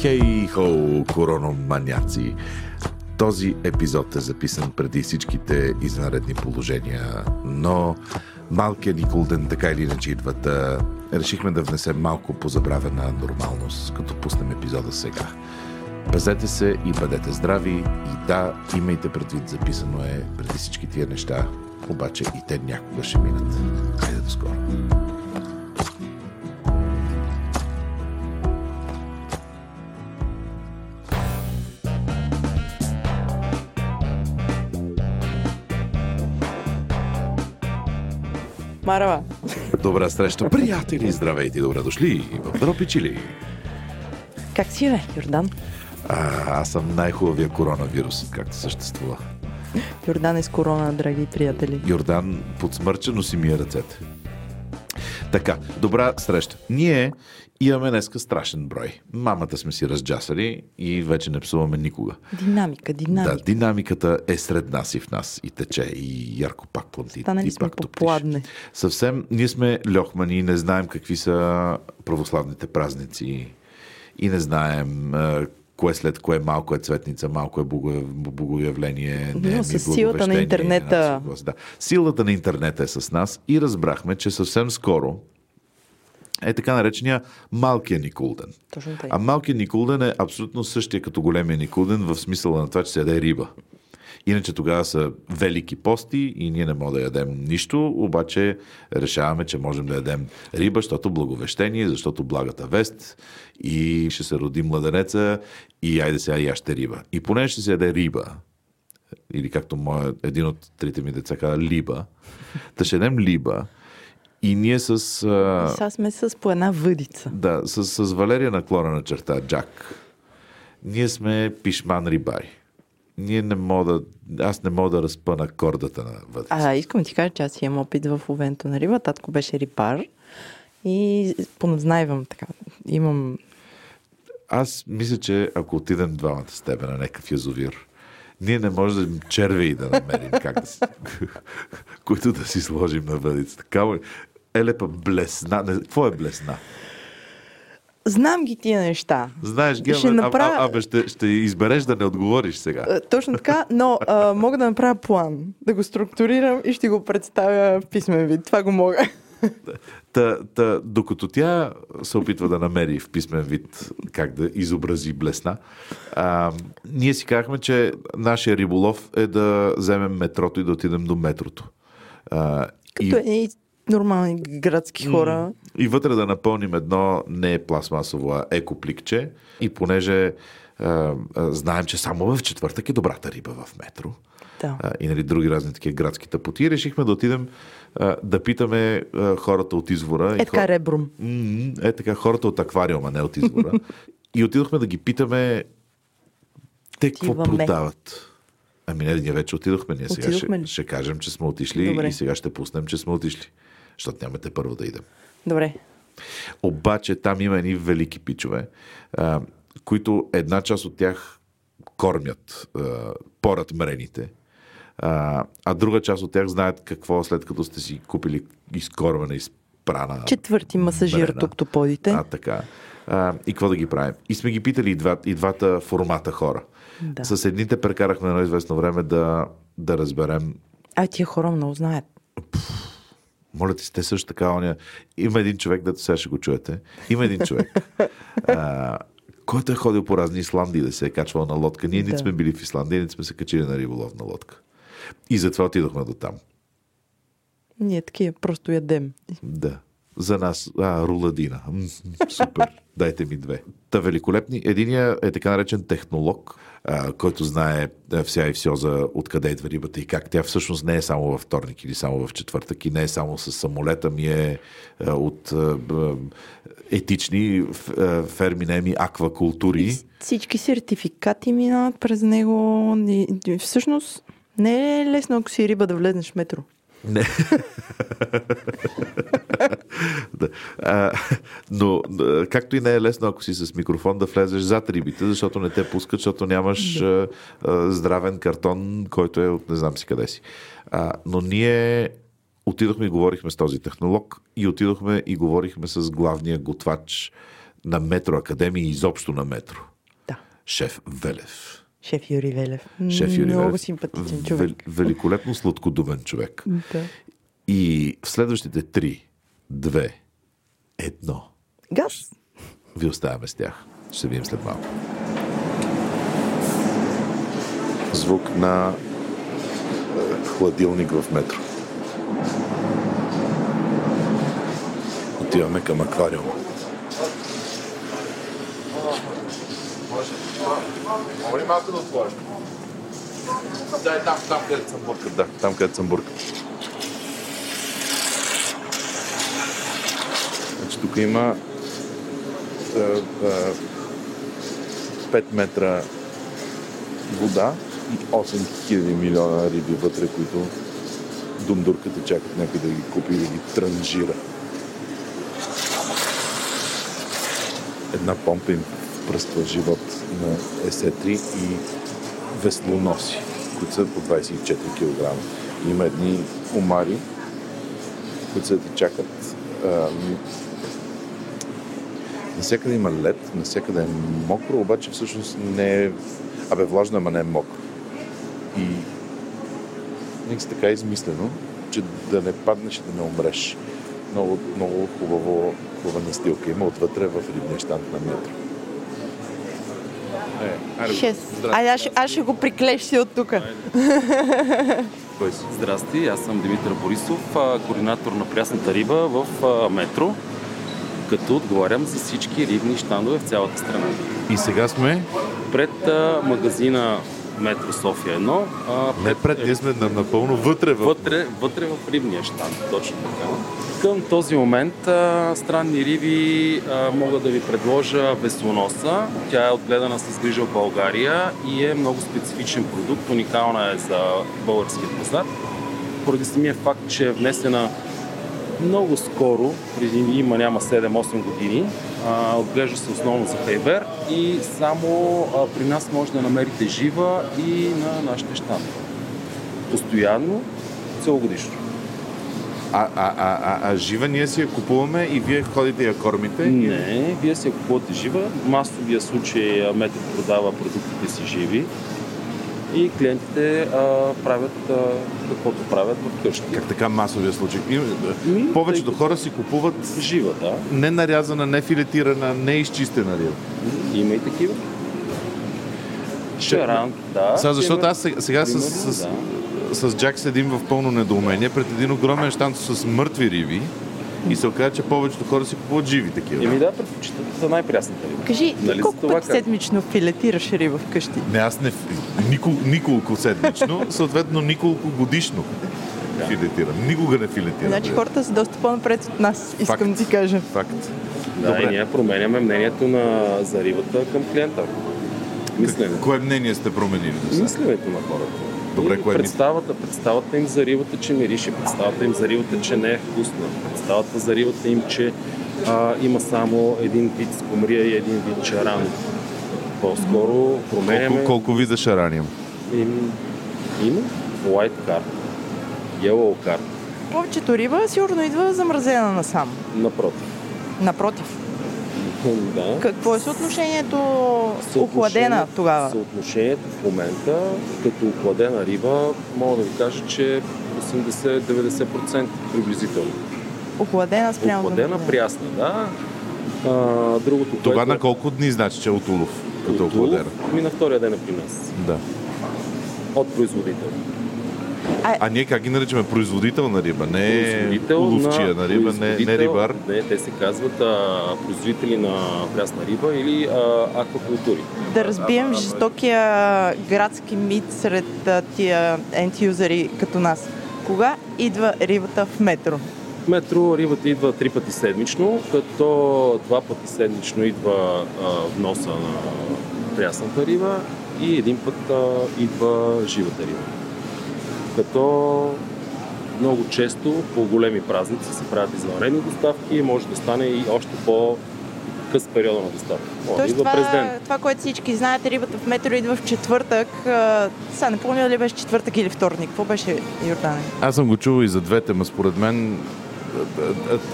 Хей, хо, корономаняци! Този епизод е записан преди всичките извънредни положения, но малкият Николден така или иначе идват. Решихме да внесем малко позабравена нормалност, като пуснем епизода сега. Пазете се и бъдете здрави и да, имайте предвид, записано е преди всички тия неща, обаче и те някога ще минат. Хайде до скоро! Марава. Добра среща, приятели! Здравейте, добре дошли в Дропичили. Как си, бе, Йордан? А, аз съм най-хубавия коронавирус, както съществува. Йордан е с корона, драги приятели. Йордан подсмърчено си мие ръцете. Така, добра среща. Ние имаме днеска страшен брой. Мамата сме си разджасали и вече не псуваме никога. Динамика, динамика. Да, динамиката е сред нас и в нас. И тече, и ярко пак планти. Станали и сме пак топтиш. по-пладне. Съвсем, ние сме льохмани и не знаем какви са православните празници и не знаем кое след кое малко е цветница, малко е бого- богоявление. Но не е с ми силата на интернета. не е нас- Да. Силата на интернета е с нас и разбрахме, че съвсем скоро е така наречения малкия Никулден. Точно тъй. А малкият Никулден е абсолютно същия като големия Никулден в смисъла на това, че се яде риба. Иначе тогава са велики пости и ние не можем да ядем нищо, обаче решаваме, че можем да ядем риба, защото благовещение, защото благата вест и ще се роди младенеца и айде сега и аз ще риба. И поне ще се яде риба, или както моя, един от трите ми деца каза, либа, да ще ядем либа и ние с... А, Сега сме с по една въдица. да, с, с Валерия наклона на черта, Джак. Ние сме пишман рибари. Ние не мога да... Аз не мога да разпъна кордата на вътре. А, искам да ти кажа, че аз имам опит в овенто на риба. Татко беше рибар. И поназнайвам така. Имам... Аз мисля, че ако отидем двамата с тебе на някакъв язовир, ние не можем да червеи да намерим как да си... които да си сложим на въдицата. Такава елепа блесна. Не, какво е блесна? Знам ги тия неща. Знаеш ги, Ще направя- а, а, абе, ще, ще избереш да не отговориш сега. А, Точно така, но а, мога да направя план, да го структурирам и ще го представя в писмен вид. Това го мога. Та, та, докато тя се опитва да намери в писмен вид как да изобрази блесна, а, ние си казахме, че нашия риболов е да вземем метрото и да отидем до метрото. А, Като и, е нормални градски хора. и вътре да напълним едно не пластмасово, а екопликче. И понеже а, а, знаем, че само в четвъртък е добрата риба в метро, Да. а, и нали, други разни такива градски тъпоти, решихме да отидем а, да питаме а, хората от извора. Е така хор- ребром. М, Е така, хората от аквариума, не от извора. и отидохме да ги питаме те какво продават. Ами не, ние вече отидохме. Ние сега ще, Отидохме ще кажем, че сме отишли Добре. и сега ще пуснем, че сме отишли. Защото нямате първо да идем. Добре. Обаче там има едни велики пичове, а, които една част от тях кормят а, порът мрените, а, а друга част от тях знаят какво след като сте си купили изкормена, изпрана Четвърти масажир мрена. тук тополите. А, така. А, и какво да ги правим? И сме ги питали и, два, и двата формата хора. Да. С едните прекарахме едно известно време да, да разберем А тия хора много знаят. Моля ти, сте също така оня. Има един човек, дето сега ще го чуете. Има един човек, а, който е ходил по разни Исландии да се е качвал на лодка. Ние Да. нито сме били в Исландия, нито сме се качили на риболовна лодка. И затова отидохме до там. Ние такива просто ядем. Да. За нас, а, руладина. Супер. Дайте ми две. Та великолепни. Единия е така наречен технолог, а, който знае вся и все за откъде идва рибата и как. Тя всъщност не е само във вторник или само в четвъртък и не е само с самолета, ми е а, от а, етични ф- а, ферми, неми, аквакултури. Всички сертификати минават през него. Всъщност не е лесно, ако си риба да влезнеш в метро. Не. да. а, но както и не е лесно, ако си с микрофон да влезеш зад рибите, защото не те пускат, защото нямаш а, а, здравен картон, който е от не знам си къде си. А, но ние отидохме и говорихме с този технолог и отидохме и говорихме с главния готвач на Метро Академия и изобщо на Метро. Да. Шеф Велев. Шеф Юри Велев. Шеф Юрий Много Велев. симпатичен човек. Вел- великолепно сладкодумен човек. Да. И в следващите три, две, едно, Газ. ви оставяме с тях. Ще се видим след малко. Звук на е, хладилник в метро. Отиваме към аквариума. Може ли малко да отвориш? Да, е там, там където съм буркат. Да, там където съм буркат. Значи тук има а, а, 5 метра вода и 8000 милиона риби вътре, които дундурката чакат някой да ги купи и да ги транжира. Една помпа им пръства живот на есетри и веслоноси, които са по 24 кг. Има едни омари, които са да чакат. Ам, Насякъде има лед, насякъде е мокро, обаче всъщност не е... Абе, влажно, ама не е мокро. И нека така е измислено, че да не паднеш и да не умреш. Много, много хубаво, хубава настилка има отвътре в рибния щант на метро. Е, айде, Шест. здрасти. Ай, аз, ще- аз ще го приклещи от тук. Кой си? Здрасти, аз съм Димитър Борисов, а, координатор на прясната риба в а, Метро, като отговарям за всички рибни щандове в цялата страна. И сега сме... Пред а, магазина Метро София 1, а, Не пред, ние сме на- напълно вътре в... вътре, вътре в рибния щанд, точно така. Към този момент а, странни риби а, мога да ви предложа веслоноса. Тя е отгледана с грижа в България и е много специфичен продукт, уникална е за българския пазар. Поради самия факт, че е внесена много скоро, преди има няма 7-8 години, а, отглежда се основно за фейвер и само а, при нас може да намерите жива и на нашите щандове. Постоянно, целогодишно. А, а, а, а, а жива ние си я купуваме и вие ходите и я кормите? Не, вие си я купувате жива. Масовия случай а, Метро продава продуктите си живи и клиентите а, правят а, каквото правят в къщи. Как така масовия случай? Им- Ми, Повечето тъй хора си купуват Жива, да. не нарязана, не филетирана, не изчистена риба. Има и такива. Шаран, да. Сега, защото аз сега, сега с, с, да. С Джак седим в пълно недоумение пред един огромен щант с мъртви риби и се оказа, че повечето хора си купуват живи такива. Еми да, предпочитат за най-прясната риба. Кажи, Нали колко това пъти казвам? седмично филетираш риба вкъщи? Не, аз не... Никол, николко седмично, съответно николко годишно Да. филетирам. Никога не филетирам. Значи хората са доста по-напред от нас, искам Факт. да ти кажа. Факт. Да, Добре. и ние променяме мнението на за рибата към клиента. Мисленето. Кое мнение сте променили? Мисленето на хората. Добре, И кое представата, представата им за рибата, че мирише, представата им за рибата, че не е вкусна, представата за рибата им, че а, има само един вид скумрия и един вид чаран. По-скоро променяме... Колко, колко вида шарани има? Им, има white card, yellow card, Повечето риба сигурно идва замразена насам. напротив. Напротив. Да. Какво е съотношението Съотношение- охладена тогава? Съотношението в момента, като охладена риба, мога да ви кажа, че 80-90% приблизително. Охладена спрямо Охладена, замразена. прясна, да. А, другото, Това което на е колко дни значи, че е от улов? Като от охладена. улов, Ми на втория ден е при нас. Да. От производител. А ние как ги наричаме? Производител на риба, не Производител уловчия на риба, не, не рибар. Не, те се казват а, производители на прясна риба или а, аквакултури. Да разбием жестокия градски мит сред а, тия ентюзери като нас. Кога идва рибата в метро? В метро рибата идва три пъти седмично, като два пъти седмично идва а, вноса на прясната риба и един път а, идва живата риба. Като много често по големи празници се правят извънредни доставки и може да стане и още по къс периода на доставка. Да Тоест идва през това, ден. това, което всички знаете, рибата в метро идва в четвъртък. А, Сега не помня дали беше четвъртък или вторник. Какво беше, Йордане? Аз съм го чувал и за двете, ма според мен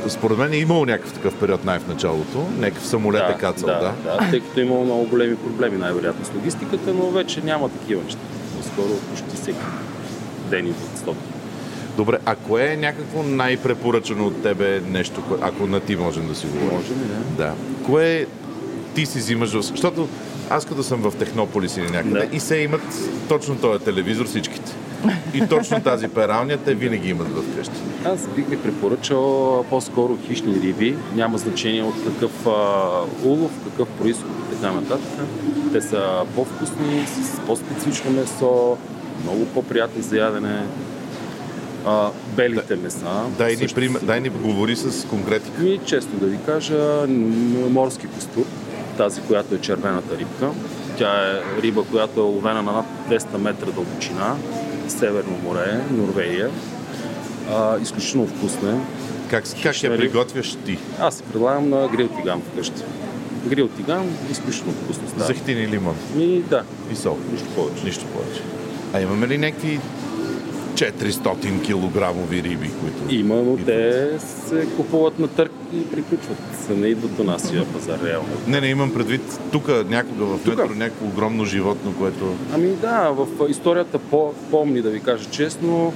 според мен е имало някакъв такъв период най в началото. Някакъв самолет е кацал, да. да, да, тъй като е имало много големи проблеми, най-вероятно с логистиката, но вече няма такива неща. По-скоро почти всеки идват стоки. Добре, а кое е някакво най-препоръчано от тебе нещо, кое, ако на ти можем да си говорим? Можем, да. Да. Кое ти си взимаш, защото аз като съм в Технополис или някъде Да. и се имат точно този телевизор всичките. И точно тази пералня те винаги имат в къщи. Аз бих ви препоръчал по-скоро хищни риби. Няма значение от какъв а, улов, какъв происход и така нататък. Те са по-вкусни, с по-специфично месо, много по-приятни за ядене. А, белите меса. Дай ни, пример, дай ни говори с конкретика. Ми, честно да ви кажа, морски костур, тази, която е червената рибка. Тя е риба, която е ловена на над 200 метра дълбочина, Северно море, Норвегия. А, изключително вкусна. е. Как, как я приготвяш ти? Аз се предлагам на грил тиган вкъщи. Грил тиган, изключително вкусно става. Захтин и лимон Ми, да, и сол. нищо повече. Нищо повече. А имаме ли някакви 400 килограмови риби, които... Има, но идват? те се купуват на търг и приключват. Се не идват до нашия пазар реално. Не, не, имам предвид тук някога в Тука? метро някакво огромно животно, което... Ами да, в историята по, помни, да ви кажа честно,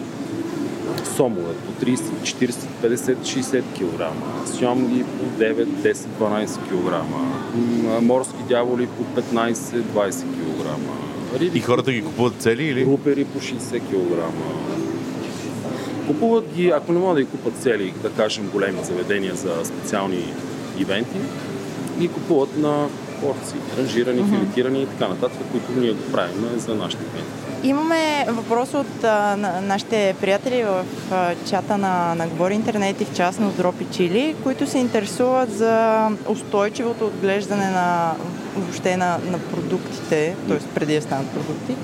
сомове по 30, 40, 50, 60 кг, сьомги по 9, 10, 12 кг, морски дяволи по 15, 20 кг, риби И хората ги купуват цели или? Рупери по 60 кг. Купуват ги, ако не могат да ги купат цели, да кажем големи заведения за специални ивенти, ги купуват на порции, ранжирани, филетирани и така нататък, които ние го правим за нашите клиенти. Имаме въпрос от а, на, нашите приятели в а, чата на, на Говори Интернет и в частност Дропи Чили, които се интересуват за устойчивото отглеждане на въобще на, на продуктите, т.е. преди да станат продукти,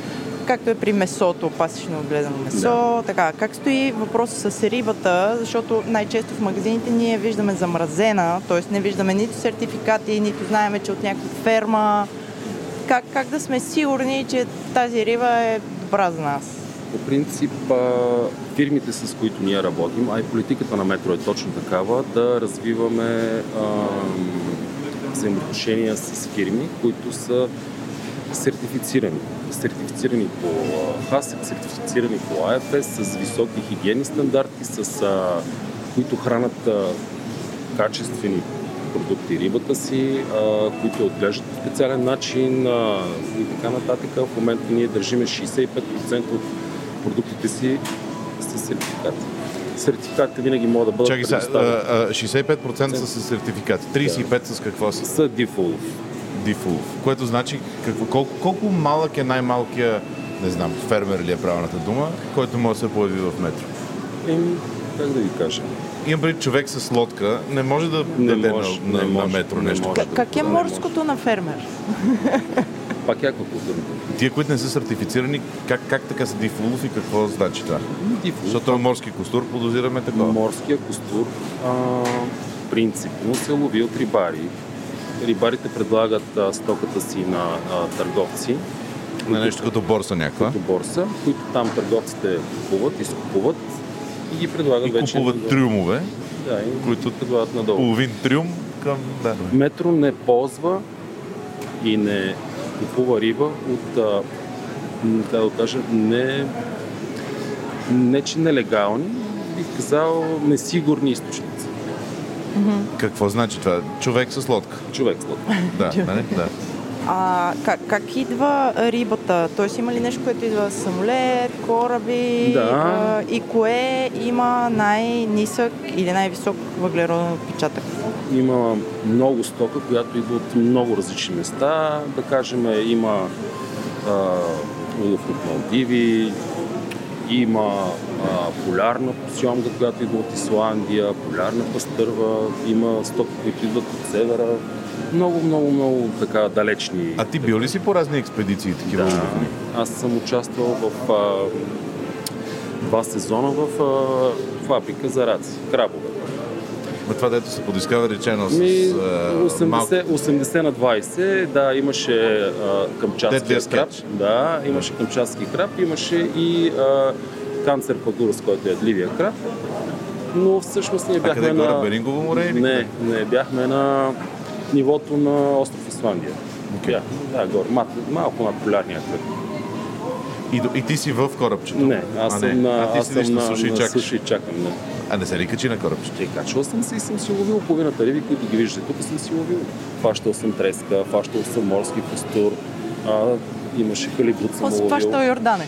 както е при месото, пасечно отгледано месо. Да. Така, как стои въпросът с рибата, защото най-често в магазините ние виждаме замразена, т.е. не виждаме нито сертификати, нито знаеме, че от някаква ферма. Как, как да сме сигурни, че тази риба е добра за нас? По принцип, фирмите, с които ние работим, а и политиката на Метро е точно такава, да развиваме а, взаимоотношения с фирми, които са сертифицирани. Сертифицирани по ХАСЕП, сертифицирани по АФС, с високи хигиени стандарти, с, а, които хранат а, качествени продукти рибата си, а, които отглеждат по специален начин а, и така нататък. В момента ние държиме 65% от продуктите си с сертификати. Сертификатите винаги могат да бъдат Чакай сега, предоставени а, а, 65% са с сертификати, 35% с какво са? с дифулов. Дифулов. Което значи какво, колко, колко малък е най-малкия, не знам, фермер ли е правилната дума, който може да се появи в метро? Еми, как да ви кажа? Имам преди човек с лодка, не може да Не даде може, на, на, не на може, метро не нещо. може. Как, как е да, не морското на фермер? Пак е аквакултурно. Тия, които не са сертифицирани, как, как така са дифулов и какво значи това? Дифулов. Защото е морски костур, подозираме такова. Морския костур а, принципно се лови от рибари. Рибарите предлагат а, стоката си на а, търговци, На нещо като борса някаква. като борса, които там търговците купуват, изкупуват и ги предлагат И вече. купуват трюмове, Да, и които- предлагат надолу. половин трюм към... Да. Метро не ползва и не купува риба от, да кажа, не, не че нелегални, бих казал несигурни източници. Какво значи това? Човек с лодка. Човек след. Да, нали? да. А как, как идва рибата? Тоест има ли нещо, което идва с самолет, кораби? Да. А, и кое има най-нисък или най-висок въглероден отпечатък? Има много стока, която идва от много различни места. Да кажем, има а, улов от Малдиви, има а, полярна сьомга, която идва от Исландия, полярна пастърва, има стоки, които идват от севера. Много, много, много така далечни. А ти бил ли си по разни експедиции такива да, аз съм участвал в а, два сезона в а, фабрика за раци, крабове. Ма това дето се подискава речено с Ми, а, малко... 80, 80 на 20, да, имаше а, камчатския Дедлия краб. Да, имаше камчатски краб, имаше и а, канцер пагурус, който е дливия краб. но всъщност ние А бяхме къде на... Берингово море Не, не, бяхме на нивото на остров Исландия. Окей. Да, горе, мал, малко над полярния кръг. И, и ти си в корабчето? Не, аз а, съм не. на, а ти аз съм на на, суша и на суша и чакам. Не. А не се ли качи на корабчето? Е, качвал съм се и съм си ловил половината риби, които ги виждате. Тук съм си ловил. Фащал съм треска, фащал съм морски костур, а, имаше халибут съм Какво си ловил. хващал Йордане?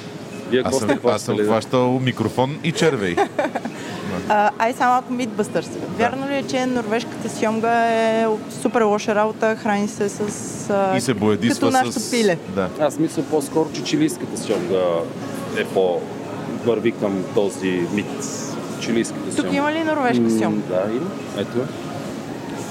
Вие Аз съм, аз съм хващал микрофон и червей. Ай само малко Mythbusters. Вярно ли е, че норвежката сьомга е супер лоша работа, храни се с... А, И се боядисва като нашето с... пиле. Да. Аз мисля по-скоро, че чилийската сьомга е по върви към този мит. Чилийската Тук сьомга. има ли норвежка М, сьомга? Да, има. Ето.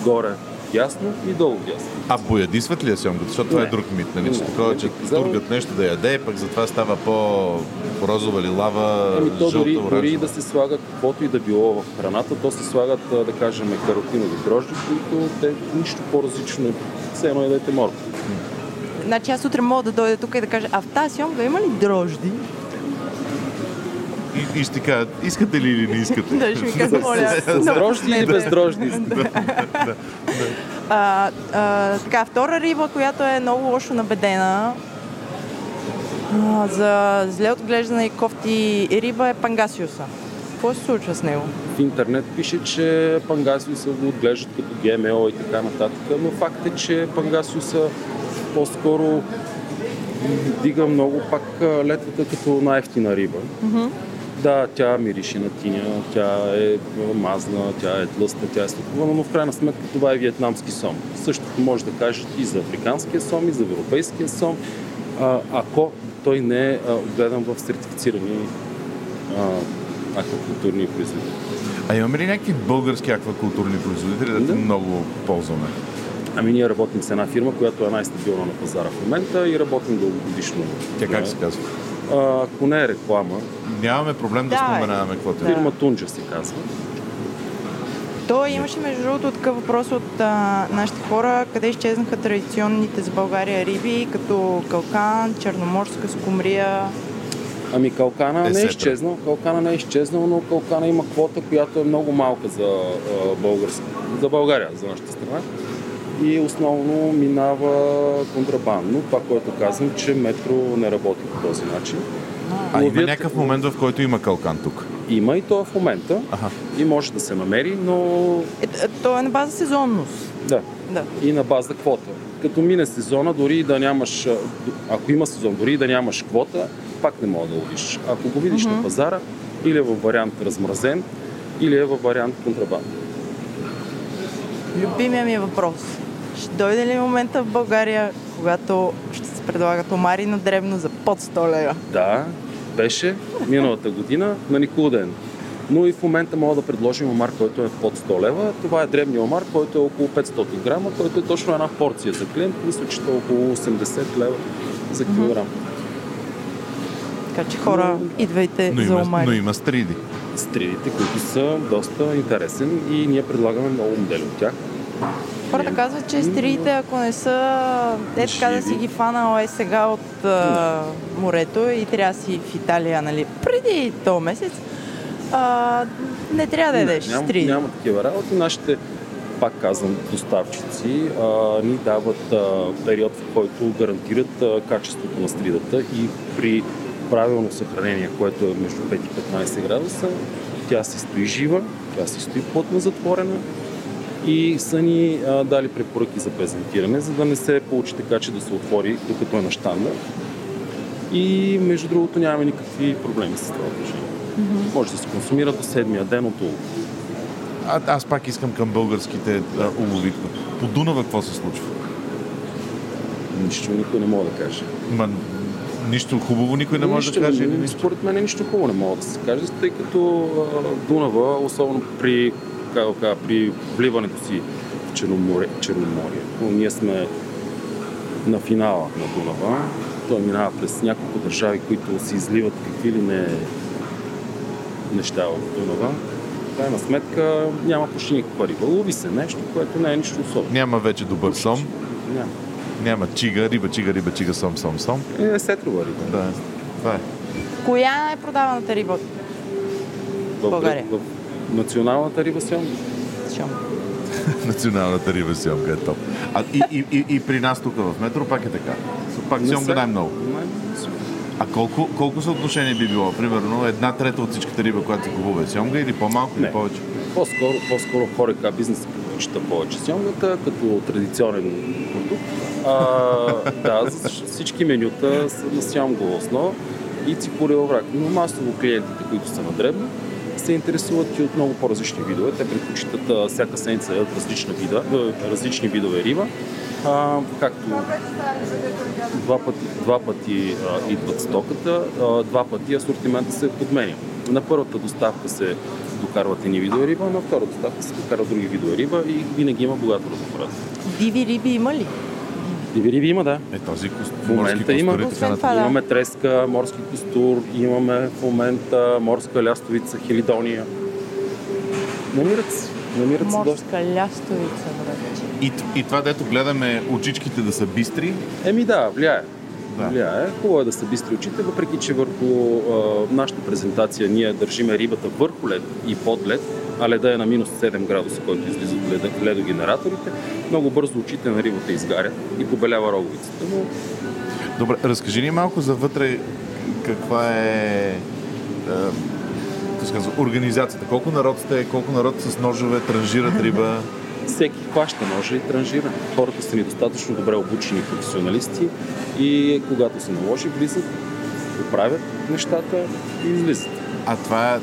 Горе ясно и долу ясно. А боядисват ли я сьомката? Защото това е Не. друг мит. Нали? Че Не, такова, не че бих казал. тургат нещо да яде, пък затова става по-розова или лава, Ами то дори, жълта, дори да се слагат каквото и да било в храната, то се слагат, да кажем, каротинови дрожди, които те нищо по-различно не все едно ядете морко. Значи аз утре мога да дойда тук и да кажа, а в тази сьомга има ли дрожди? И, и ще кажат, искате ли или не искате? Да, ще ми кажа, моля. С дрожди или без дрожди? Така, втора риба, която е много лошо набедена а, за зле отглеждане и кофти риба е пангасиуса. Какво се случва с него? В интернет пише, че пангасиуса го отглеждат като ГМО и така нататък, но факт е, че пангасиуса по-скоро дига много пак летвата като най-ефтина риба. Да, тя мирише на тиня, тя е мазна, тя е тлъста, тя е сладкована, но в крайна сметка това е виетнамски сом. Същото може да кажете и за африканския сом, и за европейския сом, ако той не е отгледан в сертифицирани аквакултурни производители. А имаме ли някакви български аквакултурни производители, да Да. много ползваме? Ами ние работим с една фирма, която е най-стабилна на пазара в момента и работим дългогодишно. Тя как се казва? Ако не е реклама, Нямаме проблем да, Да, споменаваме каквото е. Да. фирма Тунджа се казва. То имаше между другото такъв въпрос от а, нашите хора, къде изчезнаха традиционните за България риби, като калкан, черноморска скумрия. Ами Калкана Е, не е изчезнал, Калкана не е изчезнал, но Калкана има квота, която е много малка за, а, българска, за България, за нашата страна. И основно минава контрабандно. Това, което казвам, че метро не работи по този начин. А има Ловят- някакъв момент, в който има калкан тук. Има и то в момента. Аха. И може да се намери, но Е, т- то е на база сезонност. да, Да. и на база квота. Като мине сезона, дори да нямаш, а, ако има сезон, дори да нямаш квота, пак не мога да ловиш. Ако го видиш на пазара, или е във вариант размразен, или е във вариант контрабанд. Любимия ми въпрос. Ще дойде ли момента в България, когато ще се предлагат омари на дребно за под 100 лева? Да, беше миналата година на Никулден. Но и в момента мога да предложим омар, който е под 100 лева. Това е дребния омар, който е около 500 грама, който е точно една порция за клиент. Мисля, че е около 80 лева за килограм. Така че хора, Но- идвайте Но за има, омари. но има стриди. Стрелите, които са доста интересен и ние предлагаме много модели от тях. Хората казват, че стрите, ако не са е така да си ги фанала е сега от а, морето и трябва да си в Италия, нали, преди то месец, а, не трябва да ядеш няма, стриди. няма такива работи. Нашите, пак казвам, доставчици а, ни дават а, период, в който гарантират а, качеството на стридата и при правилно съхранение, което е между 5 и 15 градуса, тя си стои жива, тя си стои плътно затворена и са ни а, дали препоръки за презентиране, за да не се получи така, че да се отвори докато е на штанда. И между другото нямаме никакви проблеми с това движение. Може да се консумира до седмия ден от улов. А, аз пак искам към българските а, улови. По Дунава какво се случва? Нищо никой не мога да каже. Ма, нищо хубаво никой не може нищо, да каже. нищо? според мен нищо хубаво не мога да се каже, тъй като а, Дунава, особено при, как да кажа, при вливането си в Черноморе, Черноморието, ние сме на финала на Дунава. Той минава през няколко държави, които се изливат какви ли не неща в Дунава. В крайна сметка няма почти никаква риба. Лови се нещо, което не е нищо особено. Няма вече добър сом, Няма. няма чига, риба, чига, риба, чига, сом, сом, сом. Е, сетрова риба. Да, това е. Коя е продаваната риба? В, България. В Националната риба сьомга. Шом. Националната риба сьомга е топ. А и, и, и, и при нас тук в метро пак е така. Пак сьомга се- най-много. А колко, колко съотношение би било? Примерно една трета от всичката риба, която се купува е сьомга или по-малко или повече? По-скоро, по-скоро хорека бизнес предпочита повече сьомгата като традиционен продукт. А, да, за всички менюта са на сьомгова основа и цикурил враг. Но масово клиентите, които са на дребно, се интересуват и от много по-различни видове. Те предпочитат всяка седмица да ядат различна вида, а, различни видове риба. А, както два пъти, два пъти а, идват стоката, а, два пъти асортимента се подменя. На първата доставка се докарват едни видове риба, на втора доставка се докарват други видове риба и винаги има богато разнообразие. Диви риби има ли? Диви риби има, да. Е, този кост... В момента морски има. костури, Освен това, да. Имаме треска, морски костур, имаме в момента морска лястовица, хелидония. Намират се. Намират се. Морска лястовица, брат. И, и това, дето гледаме очичките да са бистри, Еми да, влияе. Да. Влияе. Хубаво е да са бистри очите, въпреки че върху а, нашата презентация ние държиме рибата върху лед и под лед, а леда е на минус 7 градуса, който излиза от леда, ледогенераторите. Много бързо очите на рибата изгарят и побелява роговицата. Но Добре, разкажи ни малко за вътре каква е, е казва, организацията. Колко народ сте, колко народ с ножове транжират риба? всеки хваща ножа и транжира. Хората са ни достатъчно добре обучени професионалисти и когато се наложи, влизат, оправят нещата и излизат. А това е,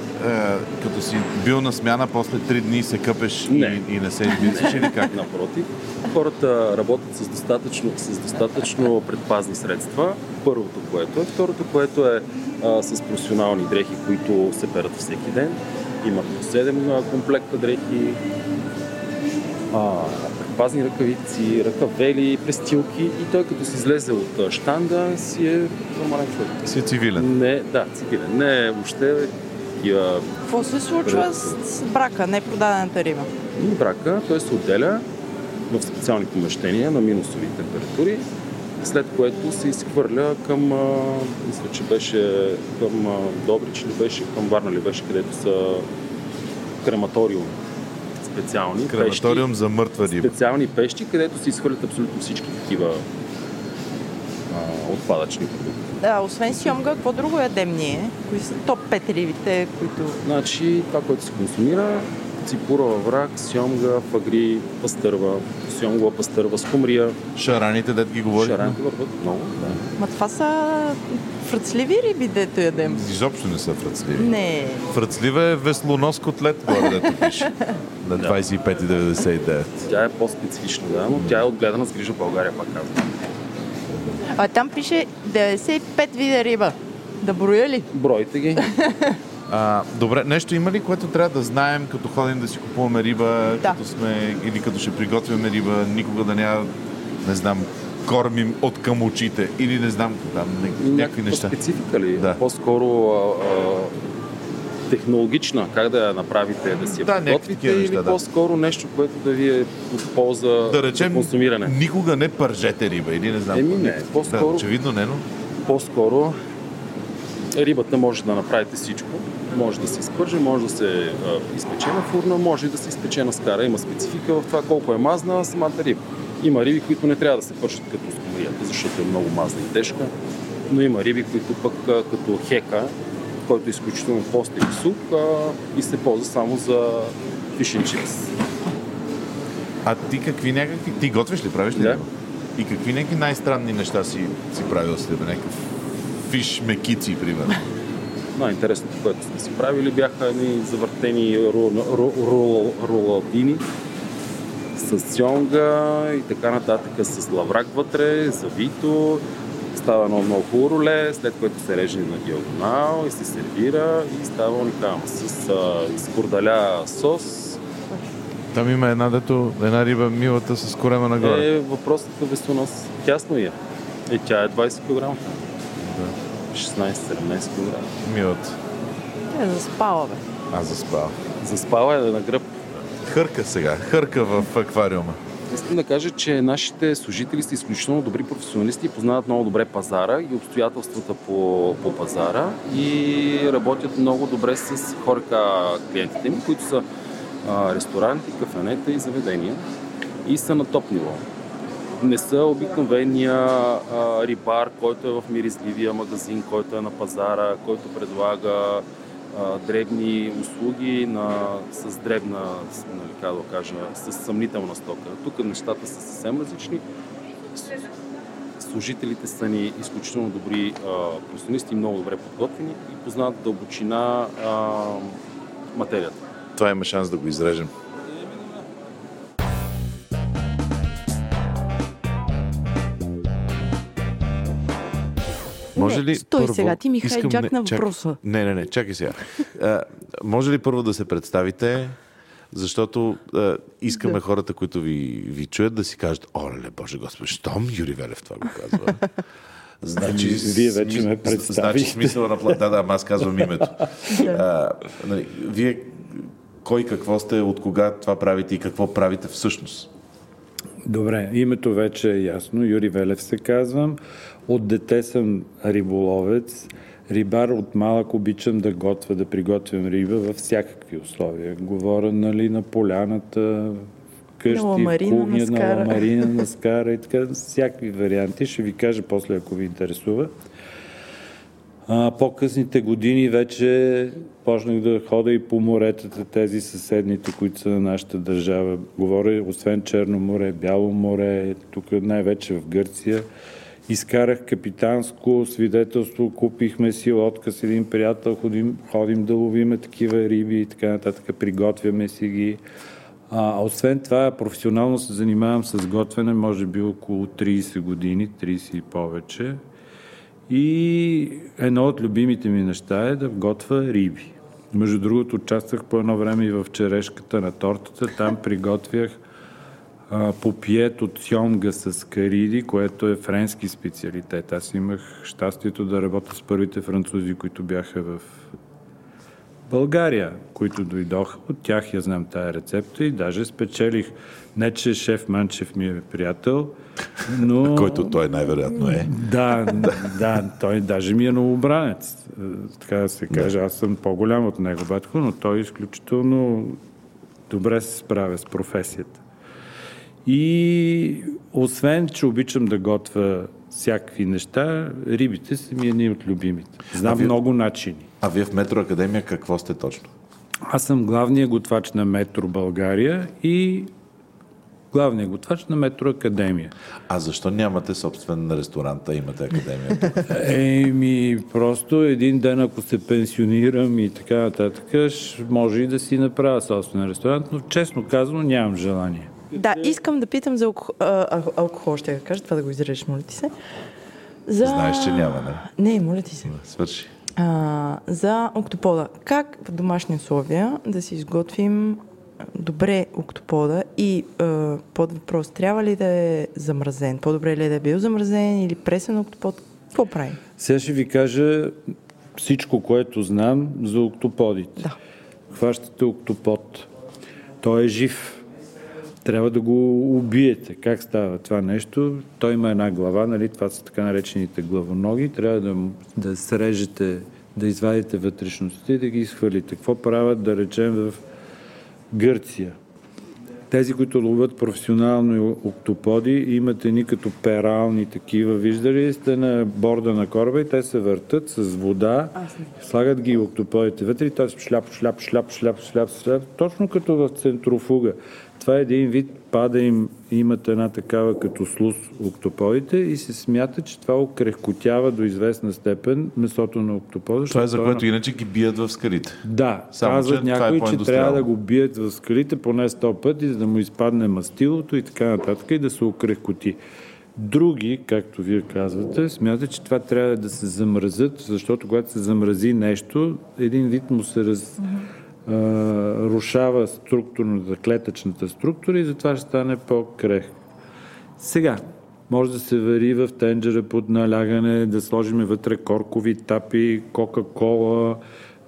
като си бил на смяна, после три дни се къпеш Не. И, и не се излизаш или как? Напротив, хората работят с достатъчно, с достатъчно предпазни средства. Първото, което е. Второто, което е а, с професионални дрехи, които се перат всеки ден. Имат по 7 комплекта дрехи, а, предпазни ръкавици, ръкавели, престилки и той като си излезе от а, штанда си е нормален човек. Си е цивилен. Не, да, цивилен. Не е въобще такива Какво се случва с, с брака, не продадената риба? и брака, той се отделя в специални помещения на минусови температури, след което се изхвърля към, а, мисля, че беше към а, Добрич или беше към Варна ли беше, където са крематориум специални Крематориум за мъртва пещи, риба. специални пещи, където се изхвърлят абсолютно всички такива а, отпадъчни продукти. Да, освен сьомга, какво друго ядем ние? Кои са топ 5 рибите, които... Значи, това, което се консумира, ципурова враг, сьомга, фагри, пастърва, сьомгова пастърва, скумрия, Шараните, дет ги говорихме. шаранки върват много. Да. Ма това са фръцливи риби, дето ядем. Изобщо не са фръцливи. Не. Фръцлива е веслонос котлет, горе дето пише. На 25,99. Тя е по-специфична, да, но тя е отгледана с грижа в България, пак казвам. А там пише 95 вида риба. Да броя ли? Бройте ги. А, добре, нещо има ли, което трябва да знаем, като ходим да си купуваме риба, Да. като сме, или като ще приготвяме риба, никога да няма, не знам, кормим от към очите, или не знам, не, някакви Някаква неща. специфика ли? Да. По-скоро а, а, технологична, как да я направите, да си я Да, подготвите, или неща, да. по-скоро нещо, което да ви е от полза Да речем, за консумиране. никога не пържете риба, или не знам. Еми, не, Да, по-скоро- очевидно не, но... По-скоро рибата може да направите всичко. Може да се изпържи, може да се изпече на фурна, може и да се изпече на скара. Има специфика в това колко е мазна самата риба. Има риби, които не трябва да се пържат като скумрията, защото е много мазна и тежка. Но има риби, които пък като хека, който е изключително постен и сух и се ползва само за фишен чипс. А ти какви някакви... Ти готвиш ли, правиш ли Да. И какви някакви най-странни неща си, си правил с тебе? Някакъв фиш мекици, примерно. Най-интересното, което сме си правили, бяха едни завъртени ру- ру- ру- руладини с сьонга и така нататък, с лаврак вътре, завито. Става едно много хубаво руле, след което се реже на диагонал и се сервира и става уникално. С а, изкордаля сос. Там има една, дето, една риба милата с корема нагоре. Е въпросът е весонос. Тясно я. И тя е 20 кг. 16-17 кг. Милата. Е заспала, бе. Аз заспал. Заспала е на гръб. Хърка сега. Хърка в аквариума. Искам да кажа, че нашите служители са изключително добри професионалисти, познават много добре пазара и обстоятелствата по, по пазара и работят много добре с хората, клиентите ми, които са а, ресторанти, кафенета и заведения и са на топ ниво. Не са обикновения а, рибар, който е в миризливия магазин, който е на пазара, който предлага дребни услуги на, с дребна, нали, как да кажа, с съмнителна стока. Тук нещата са съвсем различни. Служителите са ни изключително добри професионалисти, много добре подготвени и познават дълбочина а, материята. Това има шанс да го изрежем. Може ли Стой първо... сега, ти ми Искам- хайджак на чак- въпроса. Не, не, не, чакай сега. А, може ли първо да се представите, защото а, искаме Да. хората, които ви, ви чуят, да си кажат, оле, Боже Господи, щом Юри Велев това го казва. Значи, Вие вече ме сми- представихте. Значи смисъла на плата, да, да, ама аз казвам името. А, нали, вие кой какво сте, от кога това правите и какво правите всъщност? Добре, името вече е ясно. Юри Велев се казвам. От дете съм риболовец. Рибар от малък обичам да готвя, да приготвям риба във всякакви условия. Говоря нали, на поляната, къщи, На ламарина, кухня, на скара. на ламарина, на скара и така. Всякакви варианти. Ще ви кажа после, ако ви интересува. А, по-късните години вече почнах да хода и по моретата, тези съседните, които са на нашата държава. Говоря, освен Черно море, Бяло море, тук най-вече в Гърция. Изкарах капитанско свидетелство, купихме си лодка с един приятел, ходим, ходим да ловиме такива риби и така нататък, приготвяме си ги. А, освен това, професионално се занимавам с готвене, може би около 30 години, 30 и повече. И едно от любимите ми неща е да готвя риби. Между другото, участвах по едно време и в черешката на тортата. Там приготвях попиет от сьомга с кариди, което е френски специалитет. Аз имах щастието да работя с първите французи, които бяха в България, които дойдоха. От тях я знам тая рецепта и даже спечелих. Не, че шеф Манчев ми е приятел, но... Който той най-вероятно е. Да, да, той даже ми е новобранец. Така да се каже. Аз съм по-голям от него, батко, но той изключително добре се справя с професията. И освен, че обичам да готвя всякакви неща, рибите са ми едни от любимите. Знам вие- много начини. А вие в Метро Академия какво сте точно? Аз съм главният готвач на Метро България и главният готвач на Метро Академия. А защо нямате собствен ресторант, а имате академия? Еми, просто един ден, ако се пенсионирам и така нататък, може и да си направя собствен ресторант, но честно казано нямам желание. Да, искам да питам за алко... а, алкохол, ще я кажа, това да го изрежеш, моля ти се. За... Знаеш, че няма, не? Не, моля ти се. Свърши. А, за октопода. Как в домашни условия да си изготвим добре октопода и а, под въпрос, трябва ли да е замразен? По-добре ли е да е бил замразен или пресен октопод? Какво правим? Сега ще ви кажа всичко, което знам за октоподите. Да. Хващате октопод. Той е жив. Трябва да го убиете. Как става това нещо? Той има една глава, нали? това са така наречените главоноги. Трябва да, да срежете, да извадите вътрешностите и да ги изхвърлите. Какво правят, да речем, в Гърция? Тези, които ловят професионално октоподи, имат едни като перални такива. Виждали ли сте на борда на кораба и те се въртат с вода, слагат ги октоподите вътре и той шляп, шляп, шляп, шляп, шляп, шляп, точно като в центрофуга. Това е един вид, пада им, имат една такава като слуз октоподите и се смята, че това окрехкотява до известна степен месото на октопода. Това е за което иначе ги бият в скалите. да, Само, казват че е някои, че по-индустриално. трябва да го бият в скалите поне 100 пъти, за да му изпадне мастилото и така нататък и да се окрехкоти. Други, както вие казвате, смятат, че това трябва да се замразят, защото когато се замрази нещо, един вид му се раз, а, рушава структурната, клетъчната структура и затова ще стане по-крехко. Сега, може да се вари в тенджера под налягане, да сложим вътре коркови тапи, кока-кола,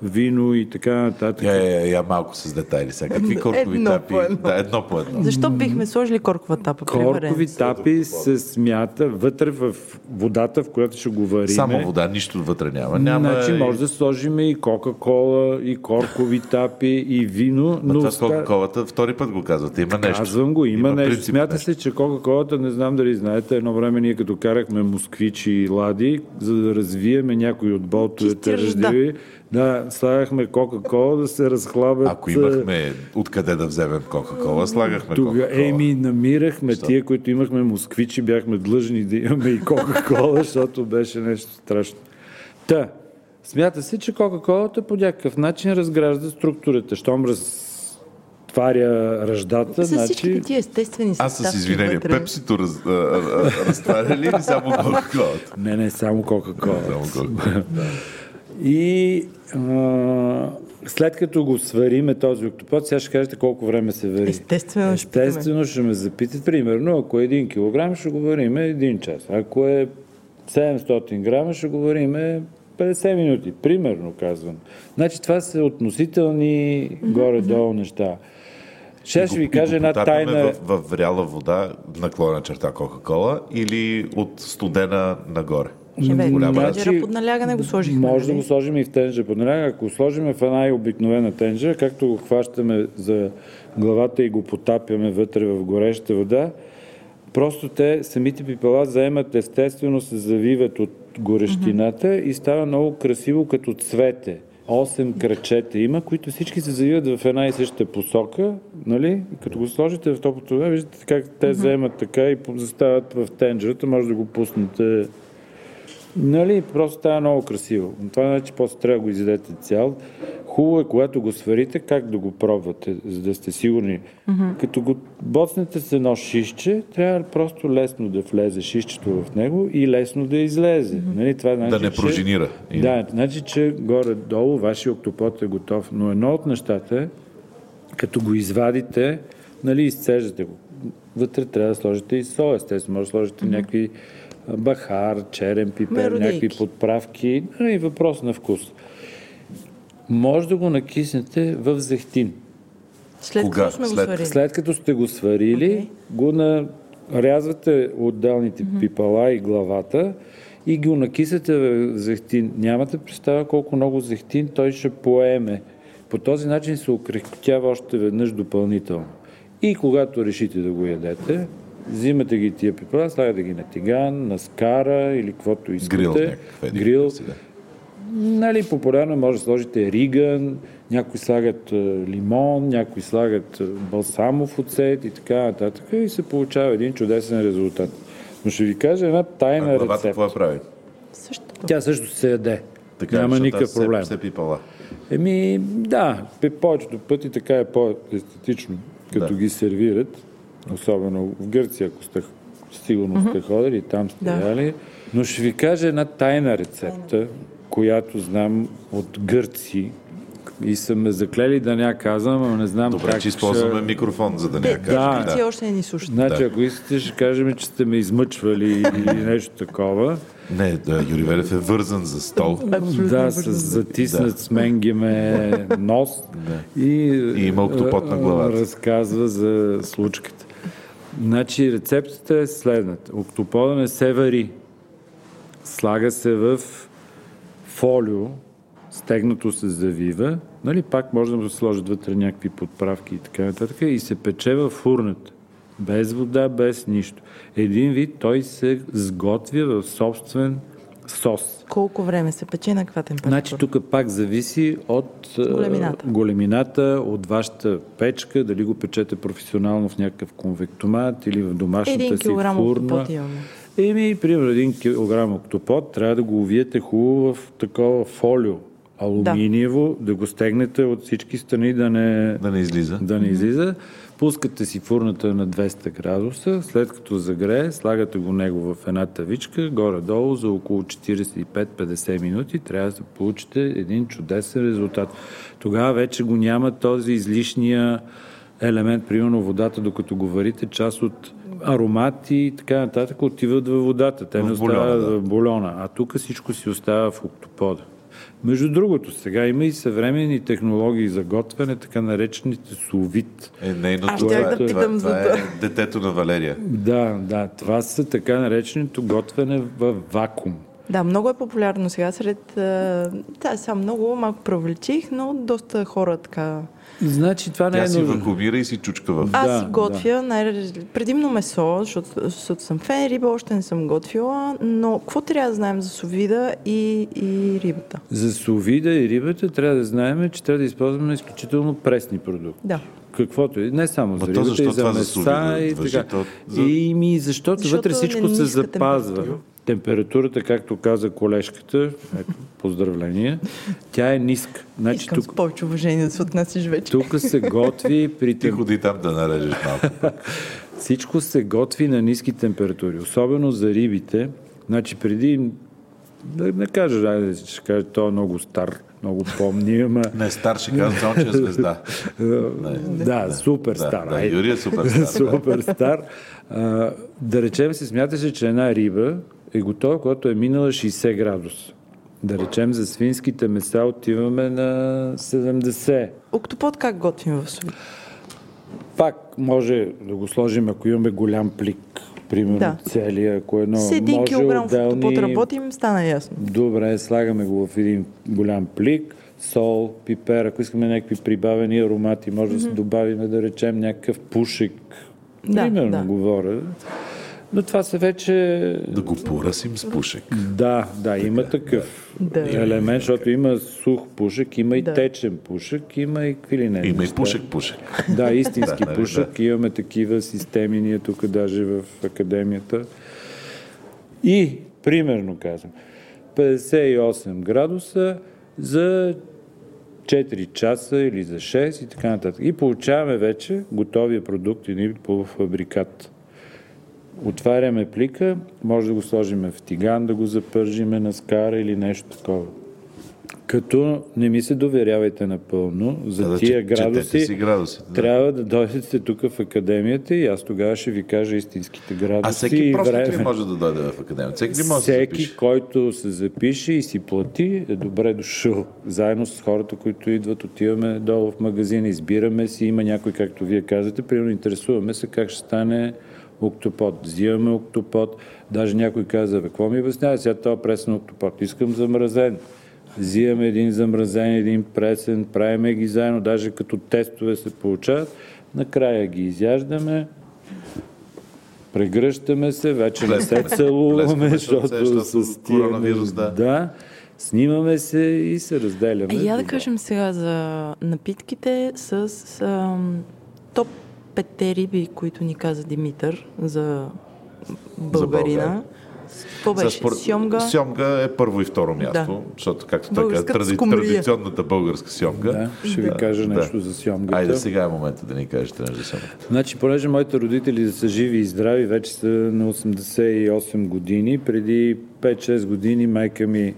вино и така нататък. Я, я, я малко с детайли сега. Какви коркови Едно тапи? по едно. Да, едно по едно. Защо бихме сложили коркова тапа? Коркови тапи се смята вътре в водата, в която ще го вариме. Само вода, нищо вътре няма. няма Значи и- може да сложим и Кока-Кола, и коркови тапи, и вино, Но но това с Кока-Колата втори път го казвате. Има нещо. Казвам го, има, нещо. принцип Смята нещо. се, че Кока-Колата, не знам дали знаете, едно време ние като карахме москвичи и лади, за да развиеме някои от болтовете Чисти ръжда. Да, слагахме Кока-Кола да се разхлабят. Ако имахме откъде да вземем Кока-Кола, слагахме Тога, Кока-Кола. еми, намирахме тия, които имахме москвичи, бяхме длъжни да имаме и Кока-Кола, защото беше нещо страшно. Та, смята се, че Кока-Колата по някакъв начин разгражда структурата. Щом разтваря ръждата, С значи... всичките ти естествени Аз съставки с извинение, вътре. пепсито раз, а, а, разтваря ли или само Кока-Колата? Не, не, само Кока-Кола. И а, след като го свариме този октопод, сега ще кажете колко време се вари. Естествено, ще. Естествено ще ме запитат. Примерно, ако е 1 кг, ще го вариме 1 час. Ако е 700 грама, ще го вариме 50 минути. Примерно, казвам. Значи това са относителни горе-долу неща. Ще ще ви кажа една тайна. В, в вряла вода, наклона черта Кока-Кола или от студена нагоре? Голяма тенджера под налягане го сложихме. Може да нали? го сложим и в тенджа под наляга. Ако сложим в една и обикновена тенджа, както го хващаме за главата и го потапяме вътре в гореща вода, просто те, самите пипала, заемат естествено, се завиват от горещината и става много красиво като цвете. Осем кръчета има, които всички се завиват в една и съща посока, нали? Като го сложите в топлото вода, виждате как те заемат така и застават в тенджерата, може да го пуснете Нали, просто става много красиво. Но Това значи после трябва да го изядете цял. Хубаво е, когато го сварите, как да го пробвате, за да сте сигурни. Като го боцнете с едно шишче, трябва просто лесно да влезе шишчето в него и лесно да излезе. Нали, това значи, Да не че- пружинира. Или- Да, значи, че горе-долу вашия октопод е готов. Но едно от нещата е, като го извадите, нали, изцеждате го. Вътре трябва да сложите и сол, естествено. Може да сложите някакви а, бахар, черен пипер, Меродейки. някакви подправки. Нали, въпрос на вкус. Може да го накиснете в зехтин. След Кога? като сме го След- сварили. След като сте го сварили, Окей. го нарязвате отделните пипала и главата и го накисате в зехтин. Нямате представа колко много зехтин той ще поеме. По този начин се укрехтява още веднъж допълнително. И когато решите да го ядете, взимате ги тия пипала, слагате ги на тиган, на скара или каквото искате. Грил някакъв. Грил. да. Нали, популярно може да сложите риган, някои слагат е, лимон, някои слагат е, балсамов оцет и така нататък и се получава един чудесен резултат. Но ще ви кажа една А тайна главата рецепт. какво я прави? Същото. Тя също се яде. Така, Няма никакъв проблем. Все пипала. Еми, да, пе- повечето пъти така е по-естетично, като Да. ги сервират. Особено в Гърция, ако сте сигурно сте ходили, там сте Да. яли. Но ще ви кажа една тайна рецепта, която знам от гърци и са ме заклели да не я казвам, но не знам Добре, как че използваме ще... микрофон, за да не я кажем. Да. да. Още не ни слушат. Значи, Да. ако искате, ще кажем, че сте ме измъчвали или нещо такова. Не, да, Юри Велев е вързан за стол. Да, с затиснат с менгеме нос и, И има октопод на главата. разказва за случката. Значи рецептата е следната. Октопода не се вари. Слага се в фолио, стегнато се завива, нали, пак може да се сложат вътре някакви подправки и така нататък, и се пече в фурната. Без вода, без нищо. Един вид той се сготвя в собствен сос. Колко време се пече на каква температура? Значи тук пак зависи от а, Големината. големината, от вашата печка, дали го печете професионално в някакъв конвектомат или в домашната Един си фурна. Еми, примерно, един килограм октопод трябва да го увиете хубаво в такова фолио, алуминиево, да, го стегнете от всички страни да не, Да не излиза. да не излиза. Пускате си фурната на 200 градуса, след като загрее, слагате го него в една тавичка, горе-долу за около 45-50 минути, трябва да получите един чудесен резултат. Тогава вече го няма този излишния елемент, примерно водата, докато го варите, част от аромати и така нататък отиват във водата. Те В не бульона, остават да. в бульона. А тук всичко си остава в октопода. Между другото, сега има и съвременни технологии за готвене, така наречените сувит. Е, нейното, Аз щях да това, питам това, за това това. е детето на Валерия. Да, да, това са така нареченото готвене в вакуум. Да, много е популярно сега сред... Да, сега много малко преувеличих, но доста хора така... Значи това не Тя е си вакуумира и си чучка в... Аз Да, си готвя най- предимно месо, защото, защото съм фен, риба още не съм готвила, но какво трябва да знаем за совида и, и рибата? За сувида и рибата трябва да знаем, че трябва да използваме изключително пресни продукти. Да. Каквото и не само за то рибата, защо и за това за меса сувида и така. То за- И ми, защото, Защото вътре е всичко се запазва. температура. Температурата, както каза колежката, ето, поздравления, тя е ниска. Значи Искам с тук, повече уважение да се отнасяш вече. тук се готви при Ти ходи там да нарежеш малко. Всичко се готви на ниски температури, особено за рибите. Значи преди, да не кажа, айде, ще кажа, той е много стар, много помни, ама Не, стар ще казвам, само че е звезда. Не. да, супер Да, стар. да. Юрий е супер стар. супер стар. А, да речем се смяташе, че една риба е готова, когато е минала 60 градуса. Да речем за свинските меса отиваме на 70. Октопод как готвим в совида? Пак може да го сложим, ако имаме голям плик, примерно Да. целия, ако едно С един може килограм отделни... октопод работим, стана ясно. Добре, слагаме го в един голям плик, сол, пипер, ако искаме някакви прибавени аромати, може да се добавим, да речем, някакъв пушек. Да, Примерно да. говоря. Но това са вече... Да го поръсим с пушек. Да, да, има такъв Да. елемент, защото има сух пушек, има и Да. течен пушек, има и какви ли не. Има и пушек-пушек. Да, истински Да, нали, пушек. Имаме такива системи ние тук даже в академията. И, примерно казвам, 58 градуса за 4 часа или за 6 и така нататък. И получаваме вече готовия продукт един полуфабрикат. Отваряме плика, може да го сложим в тиган, да го запържиме на скара или нещо такова. Като не ми се доверявайте напълно за Да, да, тия градуси, си градусите, да. трябва да дойдете тук в академията и аз тогава ще ви кажа истинските градуси А всеки просто време. ли може да дойде в академия? Всеки ли може да се Всеки, запише? който се запише и си плати, е добре дошъл. Заедно с хората, които идват, отиваме долу в магазина, избираме си. Има някой, както вие казвате, примерно интересуваме се как ще стане октопод. Взимаме октопод. Даже някой каза, какво ми обяснява сега това пресен октопод? Искам замразен. Взимаме един замразен, един пресен, правиме ги заедно, даже като тестове се получават. Накрая ги изяждаме, Прегръщаме се, вече не се целуваме, Плескаме се от защото с тия... коронавирус, да. да. Снимаме се и се разделяме. Я да кажем сега за напитките с ам, топ петте риби, които ни каза Димитър за българина. Какво беше? спор- Сьомга? Сьомга е първо и второ място, Да. защото, както така, тради, традиционната българска сьомга. Да, ще ви кажа нещо за сьомгата. Айде, сега е момента да ни кажете нещо за сьомгата. Значи, понеже моите родители са живи и здрави, вече са на 88 години, преди 5-6 години майка ми,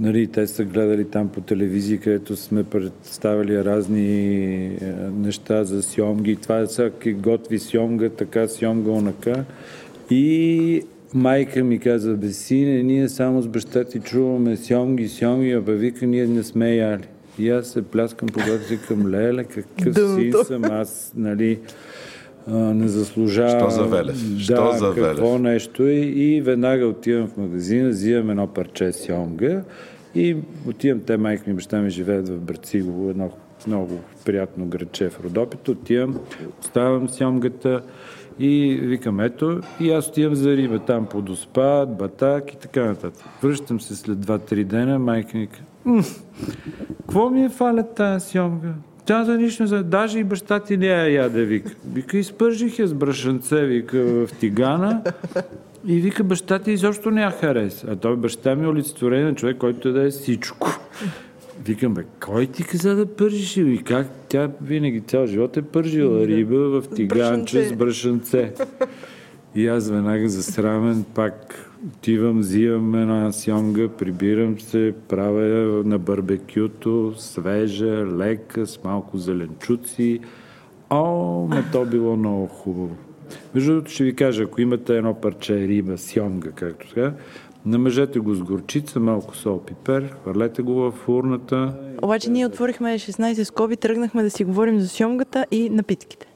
нали, те са гледали там по телевизия, където сме представили разни е, неща за сьомги. Това е всяки готви сьомга, така сьомга, онака. И майка ми каза, бе, сине, ние само с баща ти чуваме сьомги, сьомги, а бе, вика, ние не сме яли. И аз се пляскам по главата и към леле, какъв син съм аз, нали, не заслужавам. Що за Велев? Да, Що за какво Велев? нещо. И, и веднага отивам в магазина, взимам едно парче сьомга и отивам, те майка ми баща ми живеят в Брацигово, едно много приятно градче в Родопите. Отивам, оставям сьомгата и викам, ето, и аз отивам за риба там по доспад, батак и така нататък. Връщам се след 2-3 дена, майка ми казва, «М, какво ми е фалят тази сьомга? Тя за нищо, не за... даже и баща ти не я яде, вика. Вика, изпържих я с брашанце, вика, в тигана. И вика, баща ти изобщо не я хареса. А той баща ми е олицетворение на човек, който да е всичко. Викам, бе, кой ти каза да пържиш? И как тя винаги цял живот е пържила риба в тиганче с брашанце. И аз веднага засрамен пак отивам, взимам една сьомга, прибирам се, правя на барбекюто, свежа, лека, с малко зеленчуци. О, ме то било много хубаво. Между другото ще ви кажа, ако имате едно парче риба, сьомга, както сега, Намежете го с горчица, малко сол, пипер, хвърлете го в урната. Обаче ние отворихме 16 скоби, тръгнахме да си говорим за сьомгата и напитките.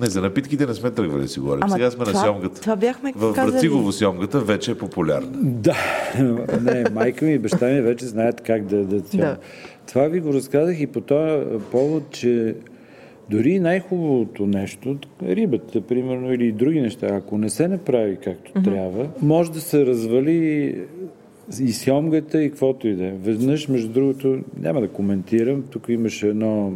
Не, за напитките не сме тръгвали да си говорим. Ама Сега сме това, на сьомгата. Това бяхме В казали. Брацигово сьомгата вече е популярна. Да, не, майка ми и баща ми вече знаят как да дадат Да. да. Това ви го разказах и по този повод, че дори най-хубавото нещо, рибата, примерно, или други неща, ако не се направи както mm-hmm. трябва, може да се развали и сьомгата, и каквото и да е. Веднъж, между другото, няма да коментирам, тук имаше едно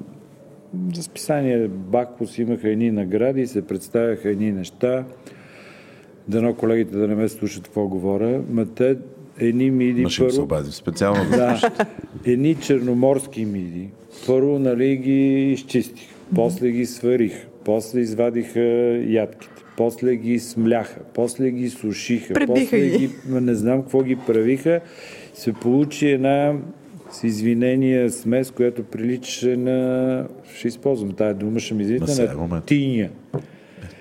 за списание Бакпус имаха едни награди, се представяха едни неща. Дано колегите да не ме слушат какво говоря. Ма те едни миди Но ще им се първо... обадим специално. Да. Едни черноморски миди. Първо, нали, ги изчистих. После ги сварих. После извадиха ядките. После ги смляха. После ги сушиха. Пребиха после ги. ги... ма Не знам какво ги правиха. Се получи една с извинения смес, която приличаше на... Ще използвам тази дума, ще ми На извините, на момент. тиня.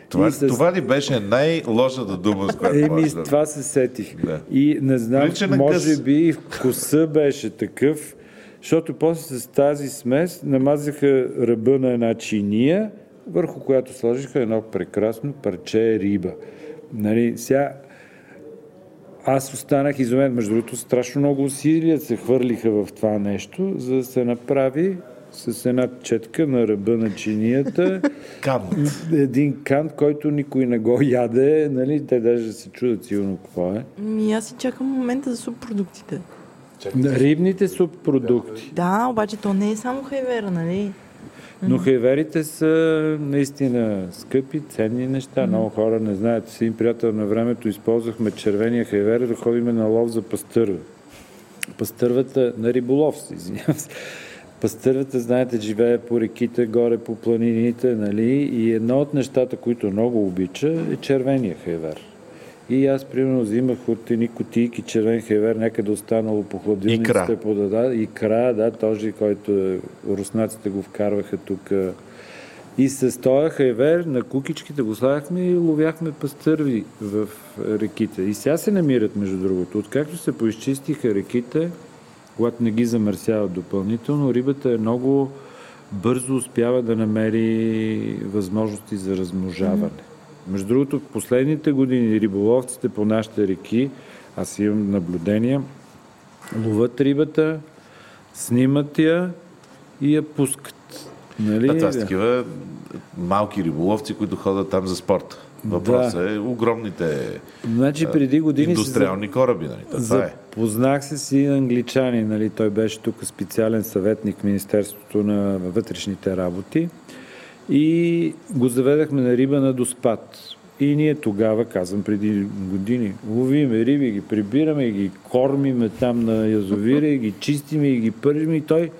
Това, И с- това ли беше най-лошата дума, с която Еми, да... това се сетих. Да. И не знам, Прилича на може къс. би вкуса беше такъв, защото после с тази смес намазаха ръба на една чиния, върху която сложиха едно прекрасно парче риба. Нали, сега аз останах изумен. Между другото, страшно много усилия се хвърлиха в това нещо, за да се направи с една четка на ръба на чинията Кант. един кант, който никой не го яде, нали? Те даже се чудят сигурно какво е. Ми, аз си чакам момента за субпродуктите. Рибните субпродукти. Да, обаче то не е само хайвера, нали? Но хайверите са наистина скъпи, ценни неща. Много хора не знаят. С един приятел на времето използвахме червения хайвер да ходиме на лов за пастърва. Пастървата на риболов, извинявам се. Пастървата, знаете, живее по реките, горе по планините, нали? И едно от нещата, които много обича, е червения хайвер. И аз, примерно, взимах от едни кутийки червен хайвер, някъде останало по хладилниците. Икра. По, да, да, икра, да, този, който е, руснаците го вкарваха тук. И с този хайвер на кукичките го слагахме и ловяхме пастърви в реките. И сега се намират, между другото. Откакто се поизчистиха реките, когато не ги замърсяват допълнително, рибата е много бързо успява да намери възможности за размножаване. Между другото, в последните години риболовците по нашите реки, аз имам наблюдения, ловат рибата, снимат я и я пускат. Нали? Да, това са такива малки риболовци, които ходят там за спорт. Въпросът е огромните Значи преди години индустриални кораби. Нали? Това е. Запознах се с един англичанин, нали? той беше тук специален съветник в Министерството на вътрешните работи и го заведахме на риба на Доспад. И ние тогава, казвам преди години, ловиме риби, ги прибираме и ги кормиме там на язовира и ги чистиме и ги пържиме и той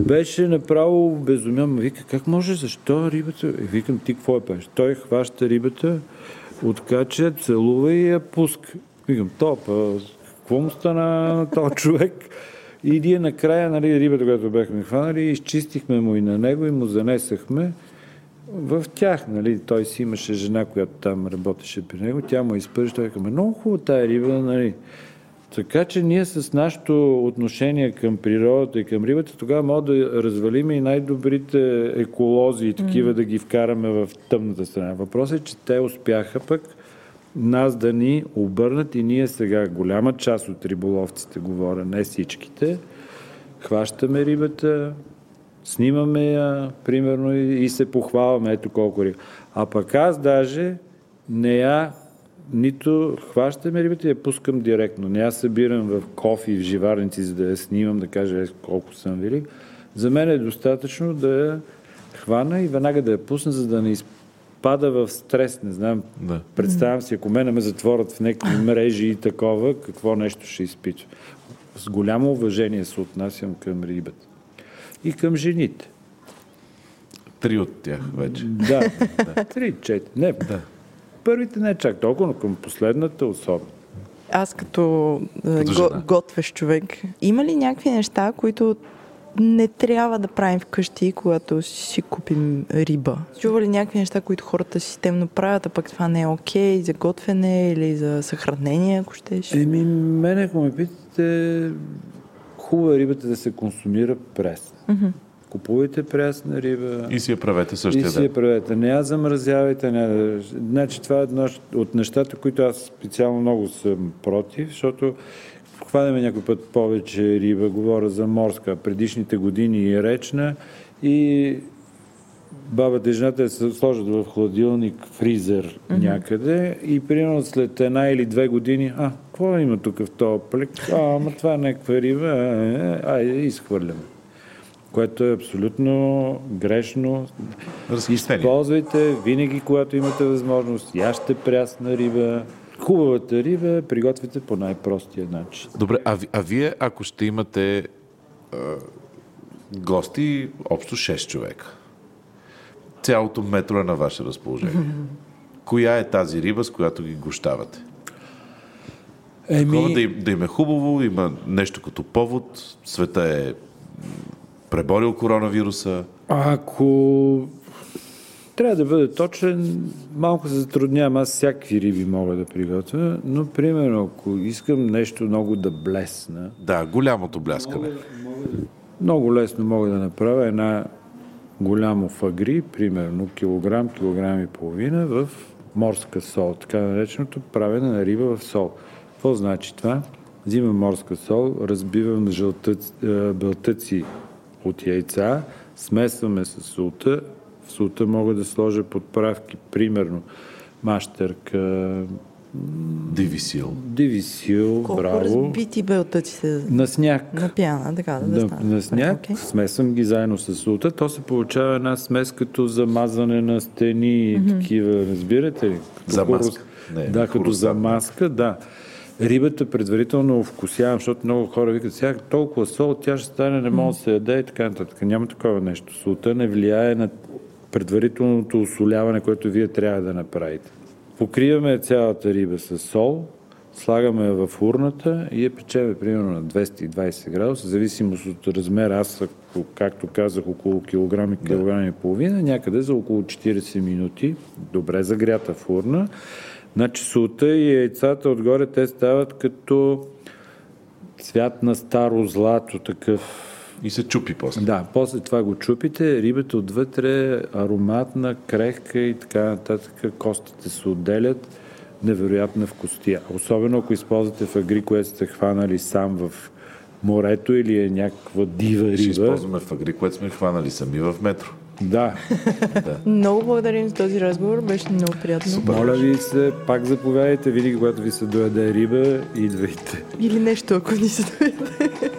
беше направо безумен. Ма Вика, как може, защо рибата? И викам, ти какво е пеш? Той хваща рибата, откача, целува и я пуска. Викам, то, па, какво му стана на този човек? И ние накрая, нали, рибата, която бяхме хванали, изчистихме му и на него и му занесахме в тях, нали, той си имаше жена, която там работеше при него, тя му изпържи, той каза, много хубава тая риба, нали. Така че ние с нашето отношение към природата и към рибата, тогава може да развалиме и най-добрите еколози и такива да ги вкараме в тъмната страна. Въпросът е, че те успяха пък нас да ни обърнат и ние сега, голяма част от риболовците, говоря, не всичките, хващаме рибата, снимаме я, примерно, и, и се похвалваме, ето колко риба. А пък аз даже не я нито хващаме рибата и я пускам директно. Не я събирам в кофи, в живарници, за да я снимам, да кажа е, колко съм велик. За мен е достатъчно да я хвана и веднага да я пусна, за да не изпада в стрес. Не знам, Да. представям си, ако мене ме затворят в някакви мрежи и такова, какво нещо ще изпитва. С голямо уважение се отнасям към рибата. И към жените. Три от тях вече. Да, три, четири. Не, да. Първите не чак толкова, но към последната особено. Аз като, е, Като го, готвещ човек, има ли някакви неща, които не трябва да правим вкъщи, когато си купим риба? Чува ли някакви неща, които хората системно правят, а пък това не е окей okay, за готвене или за съхранение, ако щеш? Еми, мене, ако ме питате, хубаво е рибата да се консумира пресна. Мгм. Купувайте прясна риба. И си я правете И същия си ден. я правете. Не я замразявайте. Не... Значи това е едно от нещата, които аз специално много съм против, защото хванеме някой път повече риба, говоря за морска, предишните години и речна и бабата и жената се сложат в хладилник, фризер някъде и примерно след една или две години, а, какво има тук в този плик? А, ама това е някаква риба, а, изхвърляме. Което е абсолютно грешно. Разхищение. Използвайте винаги, когато имате възможност. Яще прясна риба. Хубавата риба приготвите по най-простия начин. Добре, а, а вие, ако ще имате а, гости, общо 6 човека, цялото метро е на ваше разположение. Коя е тази риба, с която ги гощавате? Такова да, им, да им е хубаво, има нещо като повод, света е преборил коронавируса. Ако трябва да бъде точен, малко се затруднявам. Аз всякакви риби мога да приготвя, но примерно, ако искам нещо много да блесна, Да, голямото бляскане. много лесно мога да направя една голямо фагри, примерно килограм, килограм и половина в морска сол, така нареченото правене на риба в сол. Какво значи това? Взимам морска сол, разбивам жълтъци, е, белтъци от яйца, смесваме с солта. В солта мога да сложа подправки, примерно мащерка, Дивисил. дивисил, Колко браво, разбити белтъците на сняг. на пяна, така да, да стане. на сняг, Окей. смесвам ги заедно с султа, то се получава една смес като замазване на стени и такива, разбирате ли? Като За хурус- маска. Не, да, като хурус, за да. Рибата предварително овкусявам, защото много хора викат, сега толкова сол, тя ще стане, не може да се яде и така нататък. Няма такова нещо. Солта не влияе на предварителното осоляване, което вие трябва да направите. Покриваме цялата риба с сол, слагаме в урната и я печеме примерно на 220 градуса, в зависимост от размера. Аз, както казах, около килограм и килограм и половина, някъде за около 40 минути, добре загрята в урна. Значи солта и яйцата отгоре те стават като цвят на старо злато, такъв И се чупи после. да, после това го чупите, рибата отвътре е ароматна, крехка и така нататък. Костите се отделят. Невероятна вкусотия. Особено ако използвате фагри, което сте хванали сам в морето или е някаква дива Ще риба. използваме фагри, което сме хванали сами в метро. Да, Много благодарим за този разговор, беше много приятно. моля ви се, пак заповядайте, винаги когато ви се дояде риба, идвайте. Или нещо, ако ни се доведе.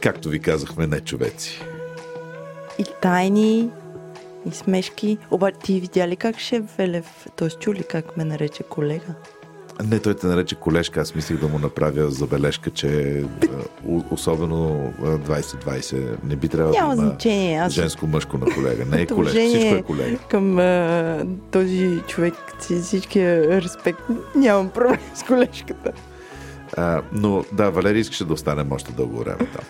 Както ви казахме, не човеци. И тайни, и смешки. Обаче ти видя ли как шеф Велев, т.е. чули как ме нарече колега? Не, той те нарече колежка. Аз мислих да му направя забележка, че особено а, 2020 не би трябвало Няма да има значение. Аз женско-мъжко на колега. Не е уважение Всичко е колега. към а, този човек си всичкия респект. Нямам проблем с колежката. А, но да, Валерия искаше да останем още дълго време там.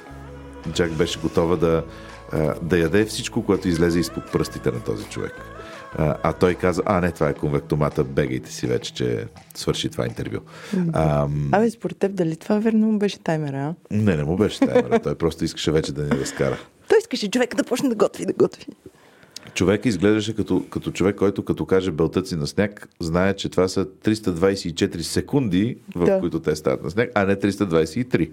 Джак беше готова да, а, да яде всичко, което излезе изпод пръстите на този човек. А, а той каза, а не, това е конвектомата, бегайте си вече, че свърши това интервю. А, Абе, според теб, дали това верно му беше таймера, а? не, не му беше таймера. Той просто искаше вече да ни разкара. Той искаше човека да почне да готви, да готви. Човек изглеждаше като, като човек, който като каже белтъци на сняг, знае, че това са 324 секунди, в Да. които те стават на сняг, а не 323.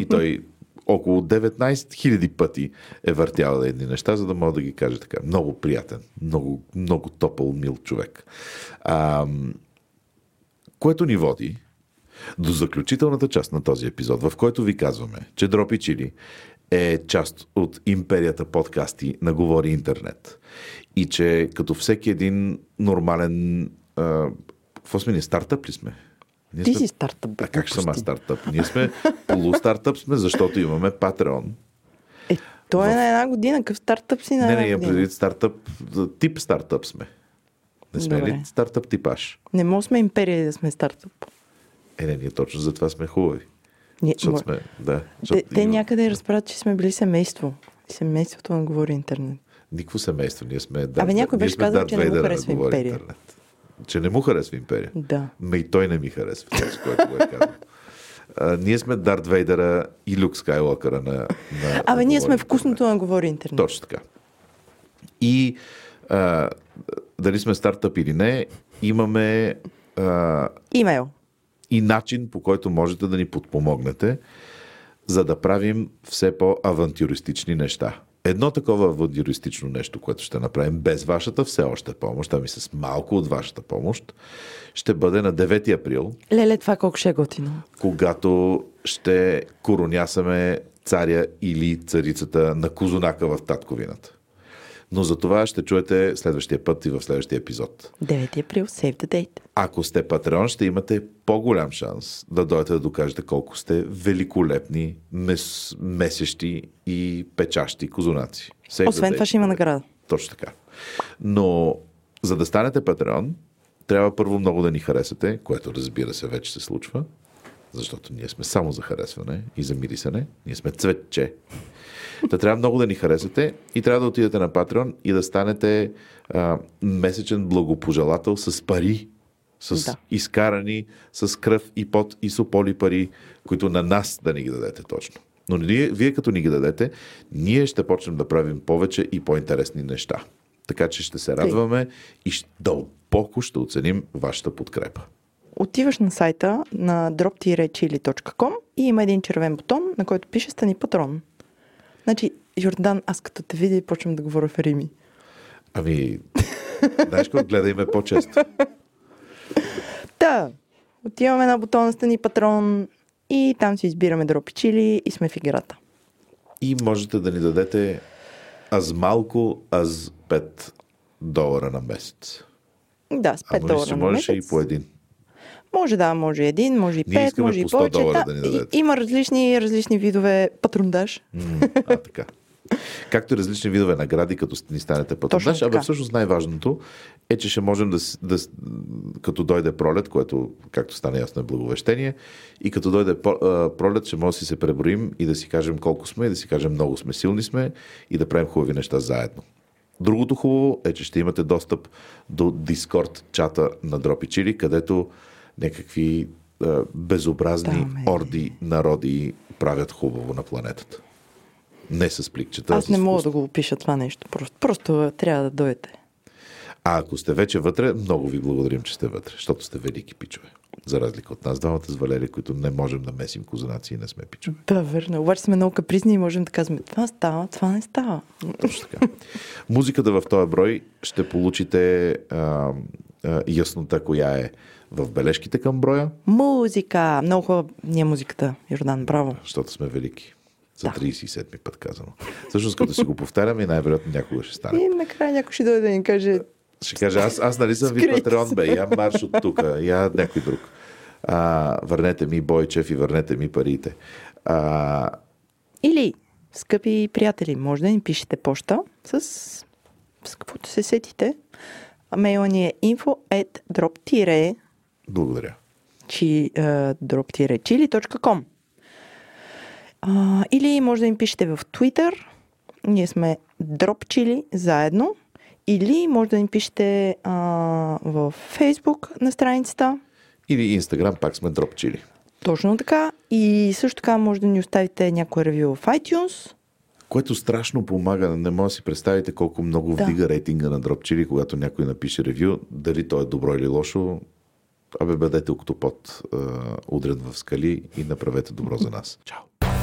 И той около 19 000 пъти е въртял едни неща, за да мога да ги каже така. Много приятен, много, много топъл, мил човек. А, което ни води до заключителната част на този епизод, в който ви казваме, че Дропи Чили е част от империята подкасти на Говори Интернет. И че като всеки един нормален... А, какво сме ние? Стартъп ли сме? Ние Ти сме- си стартъп, бе, А как ще съм аз стартъп? Ние сме полустартъп сме, защото имаме Patreon. Е, той е на една година. Какъв стартъп си на Не, една не, имам предвид стартъп, тип стартъп сме. Не сме Добре. ли стартъп типаж? Не може сме империя да сме стартъп. Е, не, ние точно за това сме хубави. Ние, Защото сме, да. те, защото те има- някъде разправят, че сме били семейство. Семейството на говори интернет. Никакво семейство. Ние сме Абе, някой беше казал, че не Вейдъра харесва Империя. Интернет. Че не му харесва империя. Да. Ме и той не ми харесва, с което го е казал. А, ние сме Дарт Вейдъра и Люк Скайлокъра на, на Абе, ние сме вкусното на говори интернет. Точно така. И а, дали сме стартъп или не, имаме а, Имейл. и начин по който можете да ни подпомогнете, за да правим все по-авантюристични неща. Едно такова авантюристично нещо, което ще направим без вашата все още помощ, ами с малко от вашата помощ, ще бъде на 9 април, Леле, това колко ще е готино. когато ще коронясаме царя или царицата на Козунака в татковината. Но за това ще чуете следващия път и в следващия епизод. 9 април, save the date. Ако сте патреон, ще имате по-голям шанс да дойдете да докажете колко сте великолепни, мес, месещи и печащи козунаци. Save Освен това ще има награда. Точно така. Но за да станете патреон, трябва първо много да ни харесате, което разбира се вече се случва, защото ние сме само за харесване и за мирисане. Ние сме цветче. Та трябва много да ни харесате и трябва да отидете на Patreon и да станете а, месечен благопожелател с пари, с Да. изкарани с кръв и пот и сополи пари, които на нас да ни ги дадете точно. Но ние, вие като ни ги дадете, ние ще почнем да правим повече и по-интересни неща. Така че ще се радваме и дълбоко ще оценим вашата подкрепа. Отиваш на сайта на drop-chili.com и има един червен бутон, на който пише Стани патрон. Значи, Йордан, аз като те видя и почвам да говоря в Рими. Ами, знаеш какво, гледай ме по-често. Та, отиваме на бутона Стани патрон и там си избираме дропи чили и сме в играта. И можете да ни дадете аз малко, аз 5 долара на месец. Да, с 5 Ама мисля, долара на можеше и месец. по един. Може да, може един, може и пет, може и по 100 повече. Да, да ни и- дадете. има различни, различни видове патрондаж. М, А, така. Както и различни видове награди, като ни станете. Точно Абе, всъщност най-важното е, че ще можем да, да, като дойде пролет, което, както стана ясно, е благовещение, и като дойде пролет, ще може да си се преброим и да си кажем колко сме, и да си кажем много сме, силни сме и да правим хубави неща заедно. Другото хубаво е, че ще имате достъп до Дискорд чата на Дропи Чили, където някакви а, безобразни Там е. орди народи правят хубаво на планетата. Не с пликчета. Аз не мога да го опиша това нещо. Просто, просто трябва да дойдете. А ако сте вече вътре, много ви благодарим, че сте вътре, защото сте велики пичове. За разлика от нас, двамата с Валерия, които не можем да месим козунаци и не сме пичове. Да, верно. Обаче сме много капризни и можем да казваме това става, това не става. Точно така. Музиката в този брой ще получите а, а, яснота, коя е в бележките към броя, Музика! Много хубава ни е музиката, Йордан. Браво. защото сме велики. За Да. 37-ми път казано. Всъщност, като си го повтаряме, най-вероятно някога ще стане. И накрая някой ще дойде да ни каже Ще кажа, аз, аз нали съм ви патреон, бе, я марш от тук, я някой друг. А, върнете ми Бойчев и върнете ми парите. А, Или, скъпи приятели, може да ни пишете почта с, с каквото се сетите. Мейла ни е info at drop благодаря. чи, а, Или може да им пишете в Twitter. Ние сме dropchili заедно. Или може да ни пишете а, в Facebook на страницата. Или Инстаграм, пак сме дропчили. Точно така. И също така може да ни оставите някое ревю в iTunes. Което страшно помага. Не може да си представите колко много Да. вдига рейтинга на дропчили, когато някой напише ревю. Дали то е добро или лошо. Абе, бъдете октопод, удрен в скали и направете добро за нас. Чао!